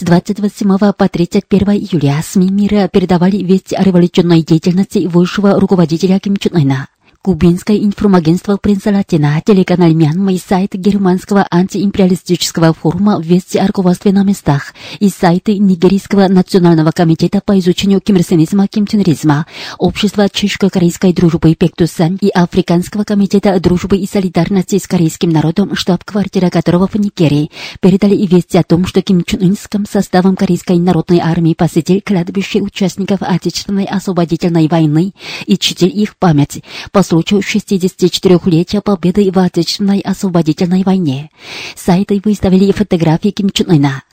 С 28 по 31 июля СМИ мира передавали весть о революционной деятельности высшего руководителя Ким Чен Ына. Кубинское информагентство «Принца Латина», телеканал Мьянма и сайт германского антиимпериалистического форума «Вести о руководстве на местах» и сайты Нигерийского национального комитета по изучению кимрсенизма кимченризма, Общества чешско-корейской дружбы Пектусан и Африканского комитета дружбы и солидарности с корейским народом, штаб-квартира которого в Нигерии, передали вести о том, что Ким Чен Инским составом Корейской народной армии посетил кладбище участников Отечественной освободительной войны и чтил их память. Случаю 64-летия победы в Отечественной освободительной войне. Сайты выставили фотографии Ким Чен Ына.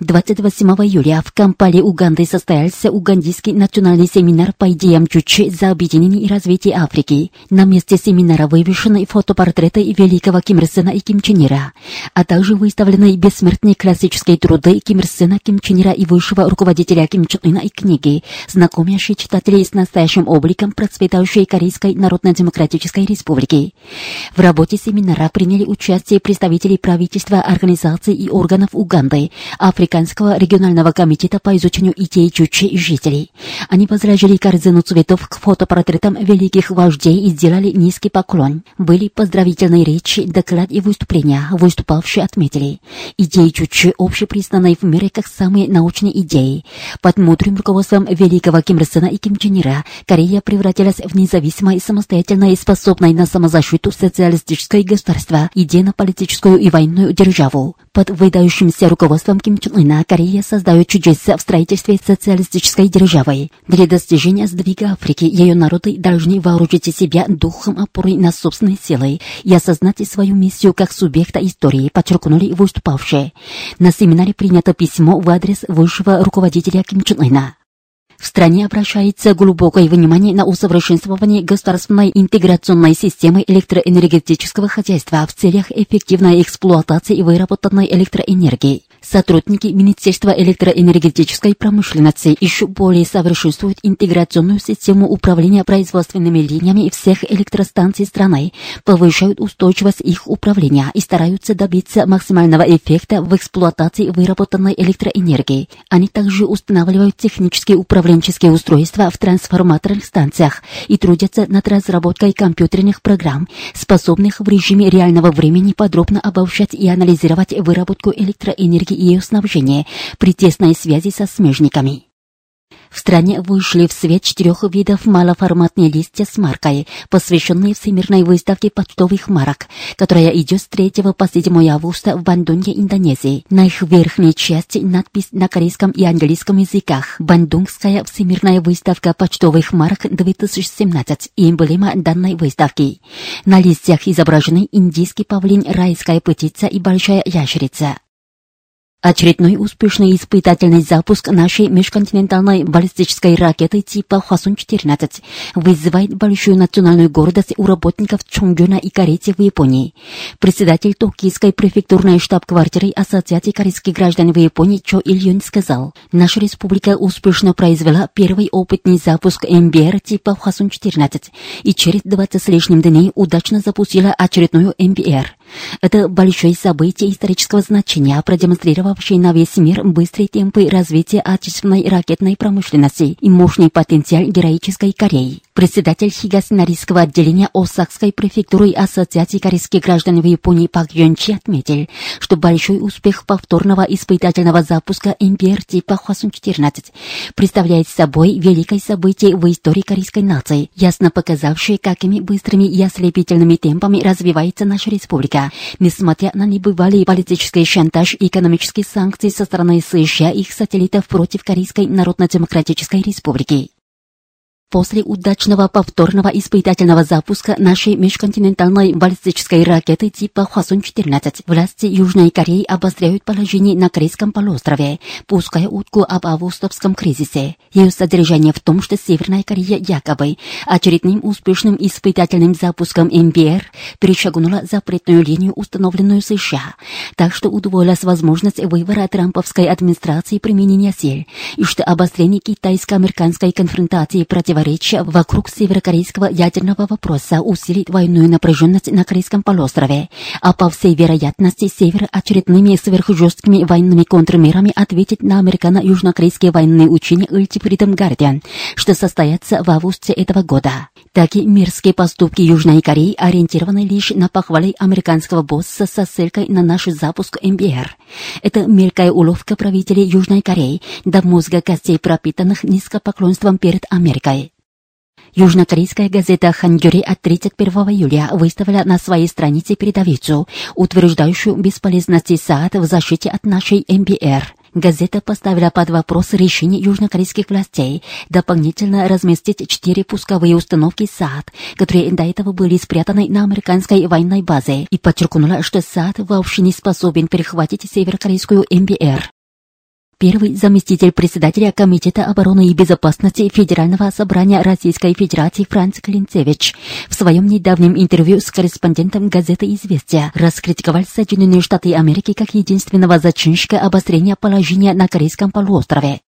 28 июля в Кампале, Уганды, состоялся Угандийский национальный семинар по идеям Чучи за объединение и развитие Африки. На месте семинара вывешены фотопортреты великого Ким Ир Сена и Ким Чен Ира, а также выставлены бессмертные классические труды Ким Ир Сена, Ким Чен Ира и высшего руководителя Ким Чен Ына и книги, знакомящие читателей с настоящим обликом процветающей Корейской Народно-Демократической Республики. В работе семинара приняли участие представители правительства, организаций и органов Уганды, Африки Африканского регионального комитета по изучению идей чучи и жителей. Они возложили корзину цветов к фотопортретам великих вождей и сделали низкий поклон. Были поздравительные речи, доклад и выступления. Выступавшие отметили. Идеи чучи общепризнанные в мире как самые научные идеи. Под мудрым руководством великого Ким Ир и Ким Чен Ира Корея превратилась в независимое, самостоятельное и способное на самозащиту социалистическое государство, идейно-политическую и военную державу. Под выдающимся руководством Ким Чен Ына Корея создает чудеса в строительстве социалистической державы. Для достижения сдвига Африки ее народы должны вооружить себя духом опоры на собственные силы и осознать свою миссию как субъекта истории, подчеркнули выступавшие. На семинаре принято письмо в адрес высшего руководителя Ким Чен Ына. В стране обращается глубокое внимание на усовершенствование государственной интеграционной системы электроэнергетического хозяйства в целях эффективной эксплуатации выработанной электроэнергии. Сотрудники Министерства электроэнергетической промышленности еще более совершенствуют интеграционную систему управления производственными линиями всех электростанций страны, повышают устойчивость их управления и стараются добиться максимального эффекта в эксплуатации выработанной электроэнергии. Они также устанавливают технические управленческие устройства в трансформаторных станциях и трудятся над разработкой компьютерных программ, способных в режиме реального времени подробно обобщать и анализировать выработку электроэнергии и ее снабжение при тесной связи со смежниками. В стране вышли в свет четырех видов малоформатные листья с маркой, посвященные Всемирной выставке почтовых марок, которая идет с 3 по 7 августа в Бандунге, Индонезии. На их верхней части надпись на корейском и английском языках «Бандунгская Всемирная выставка почтовых марок 2017» и эмблема данной выставки. На листьях изображены индийский павлин, райская птица и большая ящерица. Очередной успешный испытательный запуск нашей межконтинентальной баллистической ракеты типа Хвасун-14 вызывает большую национальную гордость у работников Чонгюна и Корейцы в Японии. Председатель Токийской префектурной штаб-квартиры Ассоциации корейских граждан в Японии Чо Ильюн сказал, наша республика успешно произвела первый опытный запуск МБР типа Хвасун-14 и через 20 с лишним дней удачно запустила очередную МБР. Это большое событие исторического значения, продемонстрировавшее на весь мир быстрые темпы развития отечественной ракетной промышленности и мощный потенциал героической Кореи. Председатель Хигасинарийского отделения Осакской префектуры Ассоциации корейских граждан в Японии Пак Йончи отметил, что большой успех повторного испытательного запуска МПР типа Хвасун-14 представляет собой великое событие в истории корейской нации, ясно показавшее, какими быстрыми и ослепительными темпами развивается наша республика. Несмотря на небывалый политический шантаж и экономические санкции со стороны США и их сателлитов против Корейской Народно-Демократической Республики. После удачного повторного испытательного запуска нашей межконтинентальной баллистической ракеты типа Хвасон-14 власти Южной Кореи обостряют положение на Корейском полуострове, пуская утку об августовском кризисе. Ее содержание в том, что Северная Корея якобы очередным успешным испытательным запуском МБР перешагнула запретную линию, установленную США, так что удвоилась возможность выбора трамповской администрации применения сил, и что обострение китайско-американской конфронтации и противоречия вокруг северокорейского ядерного вопроса усилит военную напряженность на Корейском полуострове, а по всей вероятности Север очередными сверхжесткими военными контрмерами ответит на американо-южнокорейские военные учения Ultimatum Guardian, что состоятся в августе этого года. Такие мирские поступки Южной Кореи ориентированы лишь на похвалы американского босса со ссылкой на наш запуск МБР. Это мелкая уловка правителей Южной Кореи, до мозга костей пропитанных низкопоклонством перед Америкой. Южнокорейская газета «Хангюри» от 31 июля выставила на своей странице передовицу, утверждающую бесполезность СААД в защите от нашей МБР. Газета поставила под вопрос решение южнокорейских властей дополнительно разместить четыре пусковые установки САД, которые до этого были спрятаны на американской военной базе, и подчеркнула, что САД вообще не способен перехватить северокорейскую МБР. Первый заместитель председателя Комитета обороны и безопасности Федерального собрания Российской Федерации Франц Клинцевич в своем недавнем интервью с корреспондентом газеты «Известия» раскритиковал Соединенные Штаты Америки как единственного зачинщика обострения положения на Корейском полуострове.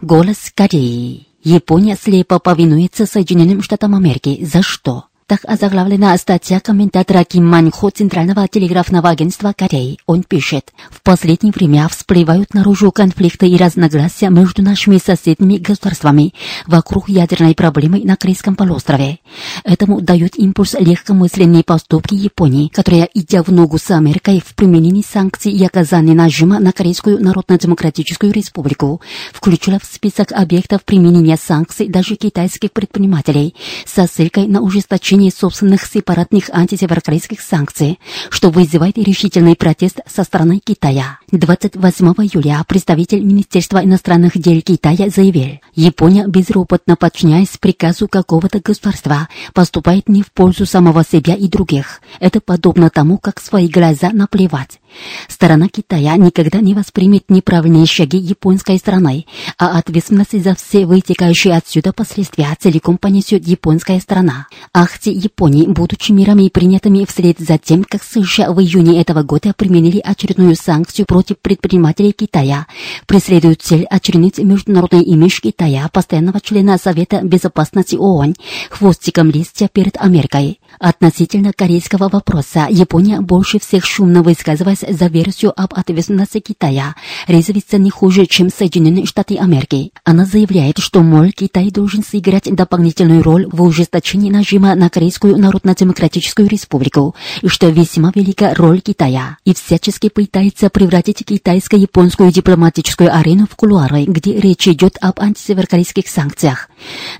Голос Кореи. Япония слепо повинуется Соединенным Штатам Америки. За что? Так озаглавлена статья комментатора Ким Маньхо Центрального телеграфного агентства Кореи. Он пишет, в последнее время всплывают наружу конфликты и разногласия между нашими соседними государствами вокруг ядерной проблемы на Корейском полуострове. Этому дают импульс легкомысленные поступки Японии, которая, идя в ногу с Америкой в применении санкций и оказании нажима на Корейскую Народно-Демократическую Республику, включила в список объектов применения санкций даже китайских предпринимателей со ссылкой на ужесточение введении собственных сепаратных антисеверокорейских санкций, что вызывает решительный протест со стороны Китая. 28 июля представитель Министерства иностранных дел Китая заявил, Япония безропотно подчиняясь приказу какого-то государства, поступает не в пользу самого себя и других. Это подобно тому, как свои глаза наплевать. Сторона Китая никогда не воспримет неправильные шаги японской стороны, а ответственность за все вытекающие отсюда последствия целиком понесет японская сторона. Акции Японии, будучи мирами принятыми вслед за тем, как США в июне этого года применили очередную санкцию против предпринимателей Китая, преследуют цель очернить международный имидж Китая, постоянного члена Совета Безопасности ООН, хвостиком листья перед Америкой. Относительно корейского вопроса, Япония больше всех шумно высказывалась за версию об ответственности Китая, резвится не хуже, чем Соединенные Штаты Америки. Она заявляет, что, мол, Китай должен сыграть дополнительную роль в ужесточении нажима на Корейскую Народно-Демократическую Республику, и что весьма велика роль Китая, и всячески пытается превратить китайско-японскую дипломатическую арену в кулуары, где речь идет об антисеверокорейских санкциях.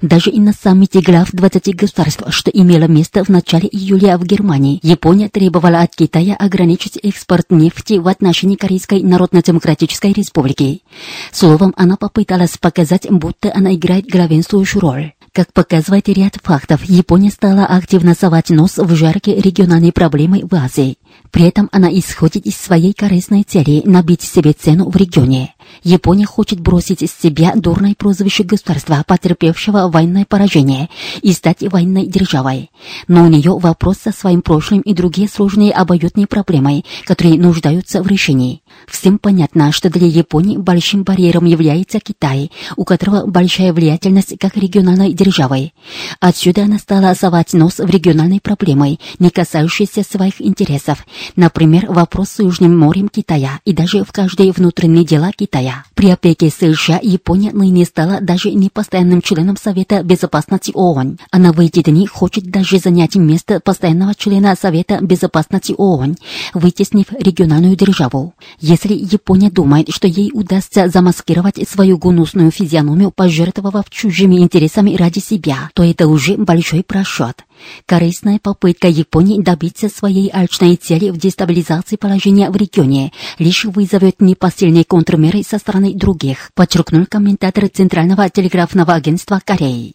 Даже и на саммите глав 20 государств, что имело место в начале июля в Германии, Япония требовала от Китая ограничить экспорт нефти в отношении Корейской Народно-Демократической Республики. Словом, она попыталась показать, будто она играет главенствующую роль. Как показывает ряд фактов, Япония стала активно совать нос в жаркие региональные проблемы в Азии. При этом она исходит из своей корыстной цели набить себе цену в регионе. Япония хочет бросить из себя дурное прозвище государства, потерпевшего военное поражение, и стать военной державой. Но у нее вопрос со своим прошлым и другие сложные обоюдные проблемы, которые нуждаются в решении. Всем понятно, что для Японии большим барьером является Китай, у которого большая влиятельность как региональной державы. Отсюда она стала совать нос в региональные проблемы, не касающиеся своих интересов, например, вопрос с Южным морем Китая и даже в каждые внутренние дела Китая. При опеке США Япония ныне стала даже не постоянным членом Совета Безопасности ООН. Она в эти дни хочет даже занять место постоянного члена Совета Безопасности ООН, вытеснив региональную державу. Если Япония думает, что ей удастся замаскировать свою гнусную физиономию, пожертвовав чужими интересами ради себя, то это уже большой просчет. Корыстная попытка Японии добиться своей алчной цели в дестабилизации положения в регионе лишь вызовет непосильные контрмеры со стороны других, подчеркнул комментатор Центрального телеграфного агентства Кореи.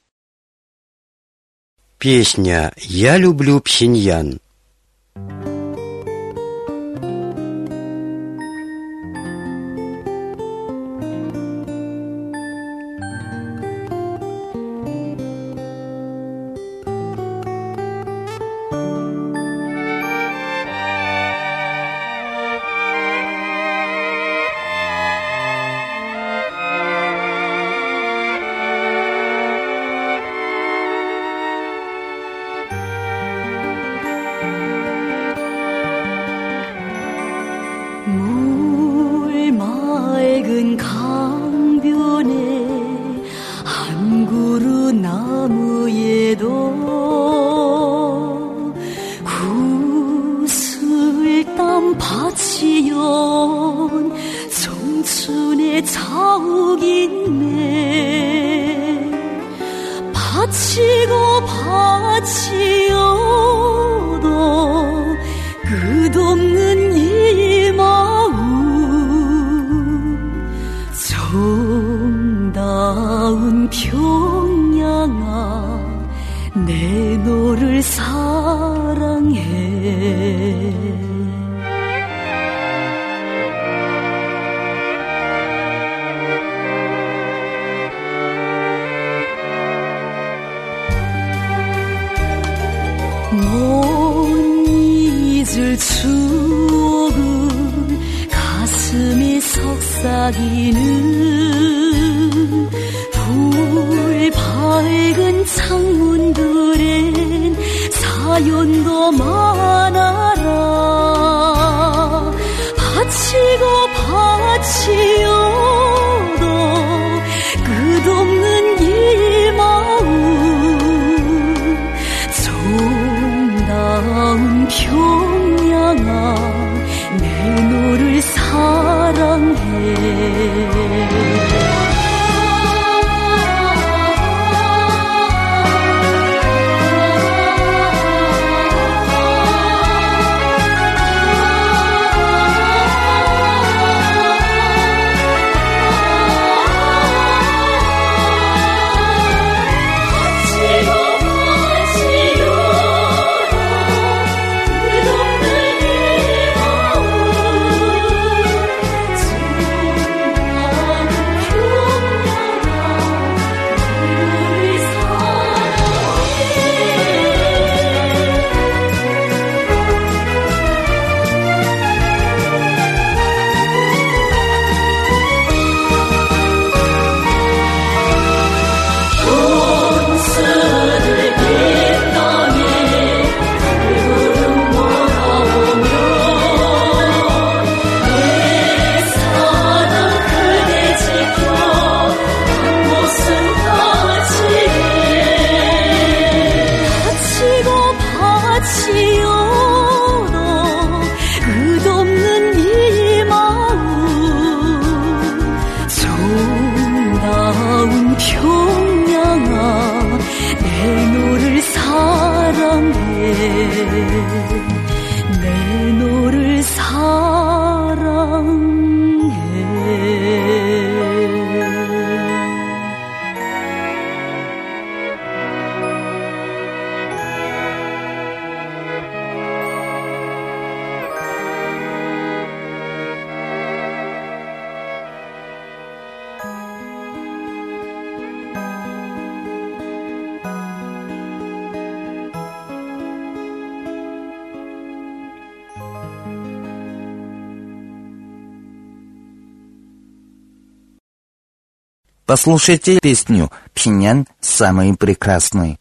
Песня «Я люблю Пхеньян» Послушайте песню «Пхеньян самый прекрасный».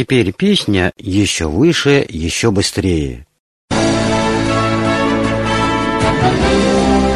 Теперь песня еще выше, еще быстрее. Thank you.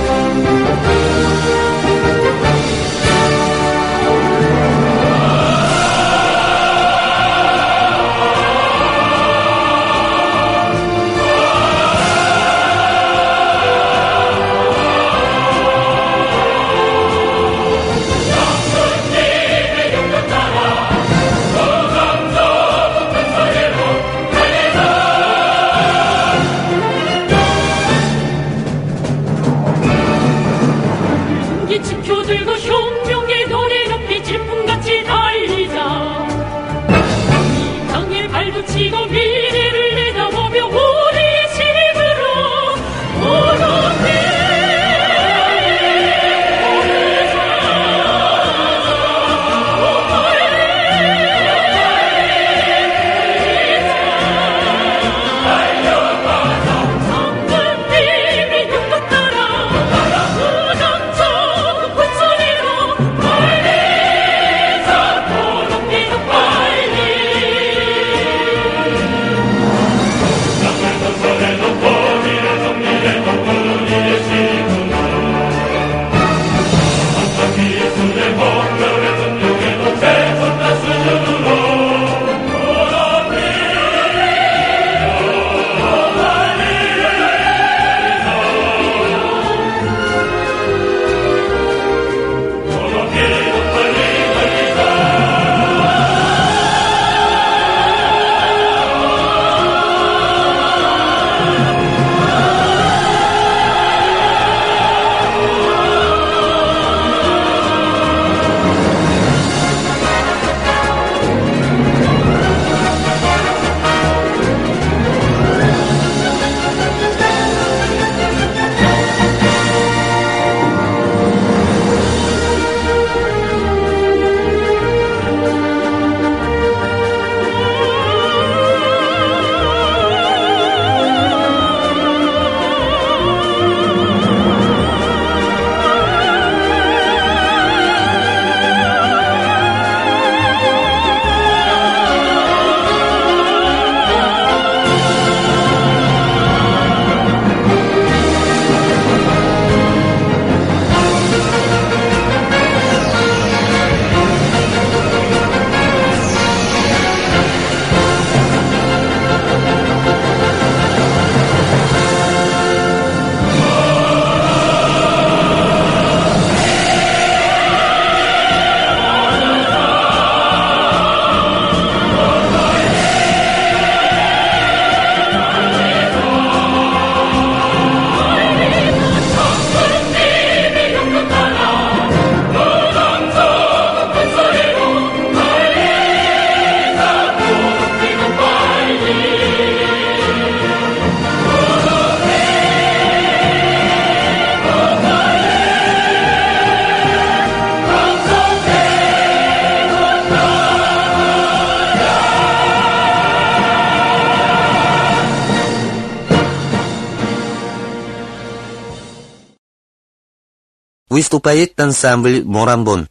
выступает ансамбль «Морамбон».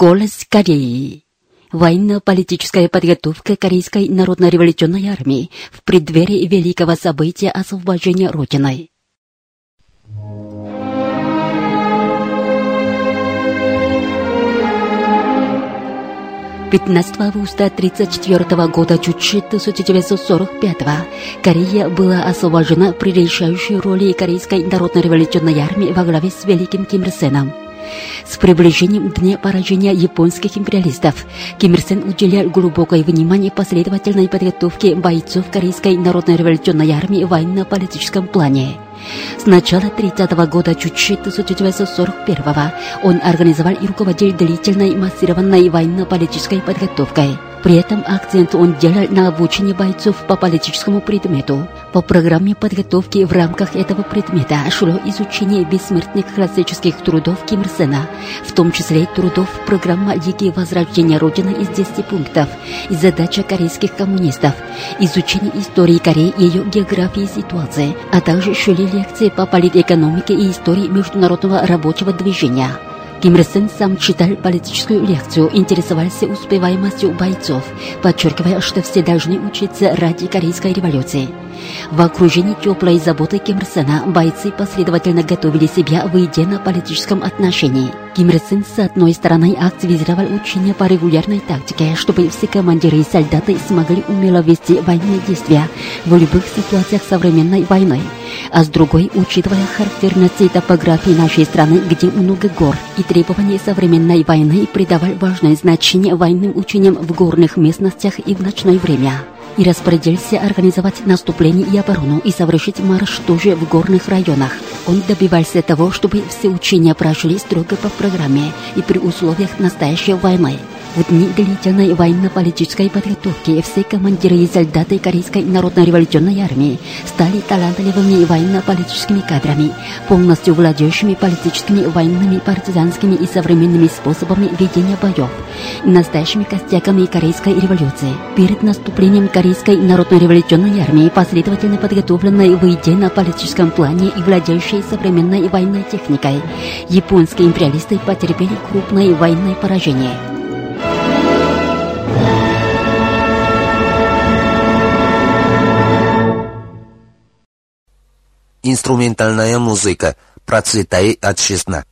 Голос Кореи. Военно-политическая подготовка Корейской народно-революционной армии в преддверии великого события освобождения Родины. 15 августа 1934 года чуть 1945 Корея была освобождена при решающей роли Корейской народно-революционной армии во главе с Великим Ким Ир Сеном. С приближением дня поражения японских империалистов Ким Ир Сен уделял глубокое внимание последовательной подготовке бойцов Корейской народно-революционной армии в военно-политическом плане. С начала 30 года Чучи 1941 он организовал и руководил длительной массированной военно-политической подготовкой. При этом акцент он делал на обучении бойцов по политическому предмету. По программе подготовки в рамках этого предмета шло изучение бессмертных классических трудов Ким Ир Сена, в том числе трудов программа Лиги Возрождения Родины из 10 пунктов и задача корейских коммунистов, изучение истории Кореи ее географии и ситуации, а также шли лекции по политэкономике и истории международного рабочего движения. Ким Ир Сен сам читал политическую лекцию, интересовался успеваемостью бойцов, подчеркивая, что все должны учиться ради Корейской революции. В окружении теплой заботы Ким Ир Сена бойцы последовательно готовили себя в идейно-политическом отношении. Ким Ир Сен с одной стороны активизировал учения по регулярной тактике, чтобы все командиры и солдаты смогли умело вести военные действия в любых ситуациях современной войны, а с другой, учитывая характерности топографии нашей страны, где много гор и требования современной войны, придавал важное значение военным учениям в горных местностях и в ночное время и распорядился организовать наступление и оборону и совершить марш тоже в горных районах. Он добивался того, чтобы все учения прошли строго по программе и при условиях настоящей войны. Длительной военно-политической подготовки все командиры и солдаты Корейской народно-революционной армии стали талантливыми военно-политическими кадрами, полностью владеющими политическими, военными, партизанскими и современными способами ведения боев, настоящими костяками Корейской революции. Перед наступлением Корейской народно-революционной армии, последовательно подготовленной в идейно-политическом плане и владеющей современной военной техникой, японские империалисты потерпели крупное военное поражение. Инструментальная музыка. Процветай от честна.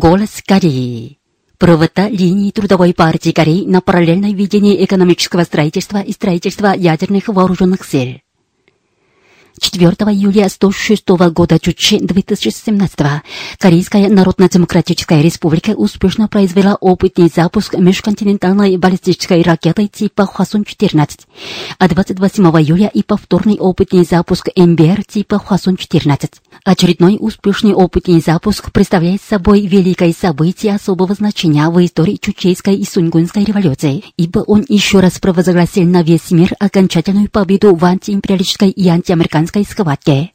Голос Кореи. Правота линии Трудовой партии Кореи на параллельное ведение экономического строительства и строительства ядерных вооруженных сил. 4 июля 106 года Чучи 2017 Корейская Народно-Демократическая Республика успешно произвела опытный запуск межконтинентальной баллистической ракеты типа Хвасон-14, а 28 июля и повторный опытный запуск МБР типа Хвасон-14. Очередной успешный опытный запуск представляет собой великое событие особого значения в истории Чучейской и Сунгунской революции, ибо он еще раз провозгласил на весь мир окончательную победу в антиимпериалистической и антиамериканской схватке.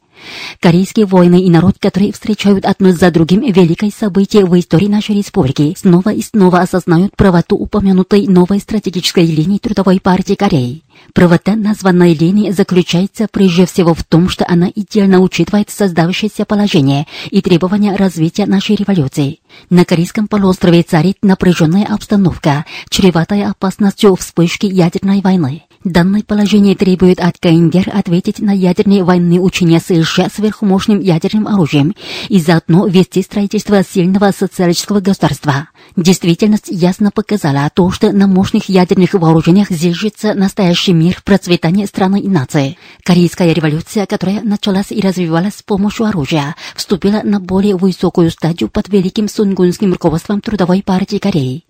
Корейские воины и народ, которые встречают одно за другим великое событие в истории нашей республики, снова и снова осознают правоту упомянутой новой стратегической линии Трудовой партии Кореи. Правота названной линии заключается прежде всего в том, что она идеально учитывает создавшееся положение и требования развития нашей революции. На Корейском полуострове царит напряженная обстановка, чреватая опасностью вспышки ядерной войны. Данное положение требует от КНДР ответить на ядерные военные учения США сверхмощным ядерным оружием и заодно вести строительство сильного социалистического государства. Действительность ясно показала то, что на мощных ядерных вооружениях зиждется настоящий мир процветания страны и нации. Корейская революция, которая началась и развивалась с помощью оружия, вступила на более высокую стадию под великим сунгунским руководством Трудовой партии Кореи.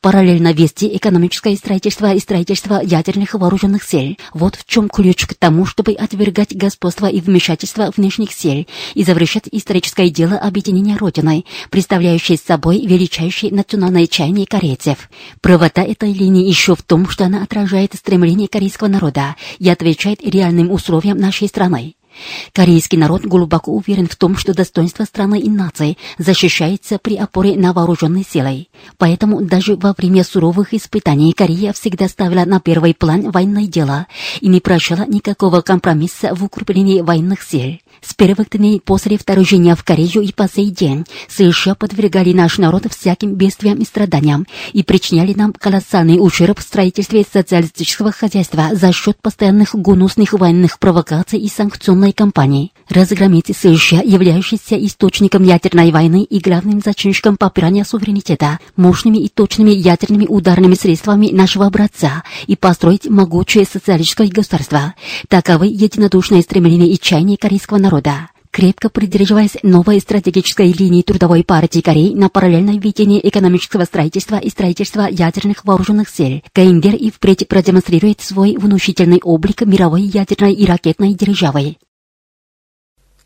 Параллельно вести экономическое строительство и строительство ядерных вооруженных сил. Вот в чем ключ к тому, чтобы отвергать господство и вмешательство внешних сил и завершать историческое дело объединения Родиной, представляющее собой величайшее национальное чаяние корейцев. Правота этой линии еще в том, что она отражает стремление корейского народа и отвечает реальным условиям нашей страны. Корейский народ глубоко уверен в том, что достоинство страны и нации защищается при опоре на вооруженной силой. Поэтому даже во время суровых испытаний Корея всегда ставила на первый план военное дело и не прощала никакого компромисса в укреплении военных сил. С первых дней после вторжения в Корею и по сей день США подвергали наш народ всяким бедствиям и страданиям и причиняли нам колоссальный ущерб в строительстве социалистического хозяйства за счет постоянных гнусных военных провокаций и санкционной кампании. Разгромить США, являющийся источником ядерной войны и главным зачинщиком попирания суверенитета, мощными и точными ядерными ударными средствами нашего образца и построить могучее социалистическое государство. Таковы единодушные стремления и чаяния корейского народа. Крепко придерживаясь новой стратегической линии Трудовой партии Кореи на параллельное ведение экономического строительства и строительства ядерных вооруженных сил, КНДР и впредь продемонстрирует свой внушительный облик мировой ядерной и ракетной державы.